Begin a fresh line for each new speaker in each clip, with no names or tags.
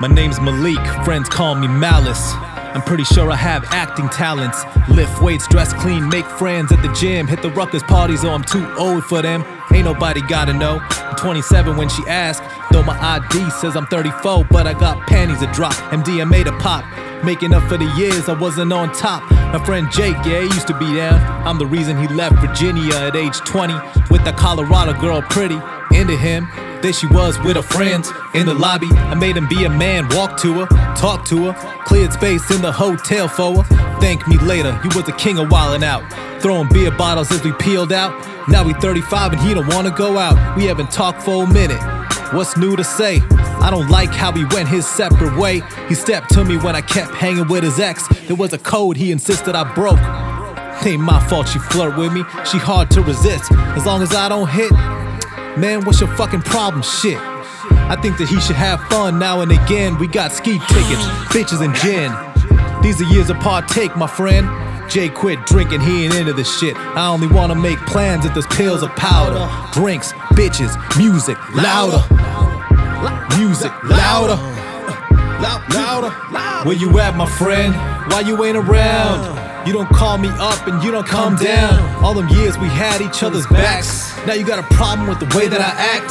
My name's Malik, friends call me Malice. I'm pretty sure I have acting talents. Lift weights, dress clean, make friends at the gym. Hit the ruckus parties, oh, I'm too old for them. Ain't nobody gotta know. I'm 27 when she asked. Though my ID says I'm 34, but I got panties to drop, MDMA to pop. Making up for the years I wasn't on top. My friend Jake, yeah, he used to be down. I'm the reason he left Virginia at age 20 with that Colorado girl, pretty into him. There she was with her friends in the lobby. I made him be a man, walk to her, talk to her, cleared space in the hotel for her. Thank me later, he was the king of wildin' out. Throwing beer bottles as we peeled out. Now we 35 and he don't wanna go out. We haven't talked for a minute. What's new to say? I don't like how he went his separate way. He stepped to me when I kept hanging with his ex. There was a code he insisted I broke. Ain't my fault she flirt with me. She hard to resist. As long as I don't hit, man, what's your fucking problem? Shit. I think that he should have fun now and again. We got ski tickets, bitches, and gin. These are years of partake, my friend. Jay quit drinking, he ain't into this shit. I only wanna make plans if there's pills or powder. Drinks, bitches, music, louder. Music, louder. Louder. Where you at, my friend? Why you ain't around? You don't call me up and you don't come down. All them years we had each other's backs. Now you got a problem with the way that I act.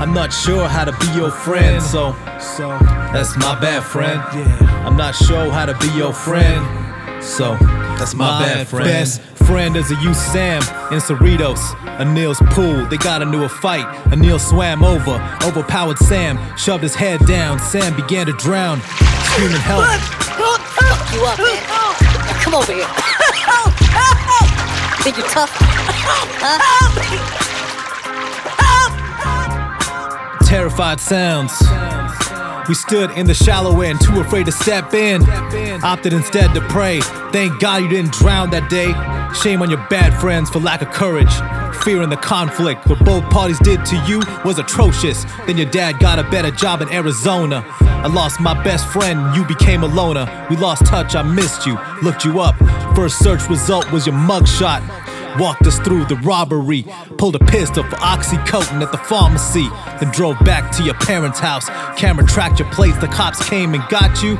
I'm not sure how to be your friend, so
So,
that's my bad friend.
yeah.
I'm not sure how to be your friend, so that's my, bad friend. Best friend is a you Sam in Cerritos, Anil's pool. They got into a fight. Anil swam over, overpowered Sam, shoved his head down. Sam began to drown, screaming help.
Fuck you up, man. Now come over here. Think you're tough?
Terrified sounds. We stood in the shallow end, too afraid to step in. Opted instead to pray. Thank God you didn't drown that day. Shame on your bad friends for lack of courage. Fear in the conflict, what both parties did to you was atrocious. Then your dad got a better job in Arizona. I lost my best friend, you became a loner. We lost touch, I missed you, looked you up. First search result was your mugshot. Walked us through the robbery, pulled a pistol for oxycodone at the pharmacy, then drove back to your parents' house. Camera tracked your place, the cops came and got you,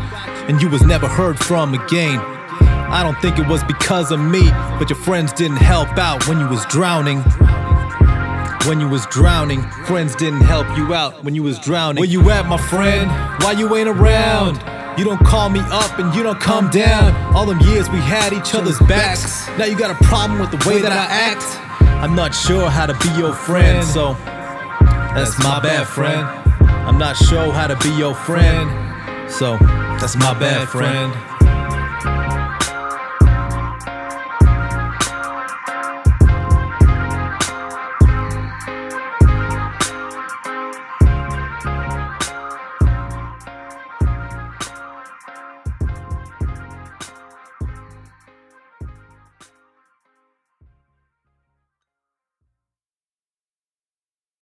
and you was never heard from again. I don't think it was because of me, but your friends didn't help out when you was drowning. When you was drowning, friends didn't help you out when you was drowning. Where you at, my friend? Why you ain't around? You don't call me up and you don't come down. All them years we had each other's backs. Now you got a problem with the way that I act. I'm not sure how to be your friend, so that's my bad friend. I'm not sure how to be your friend, so that's my bad friend.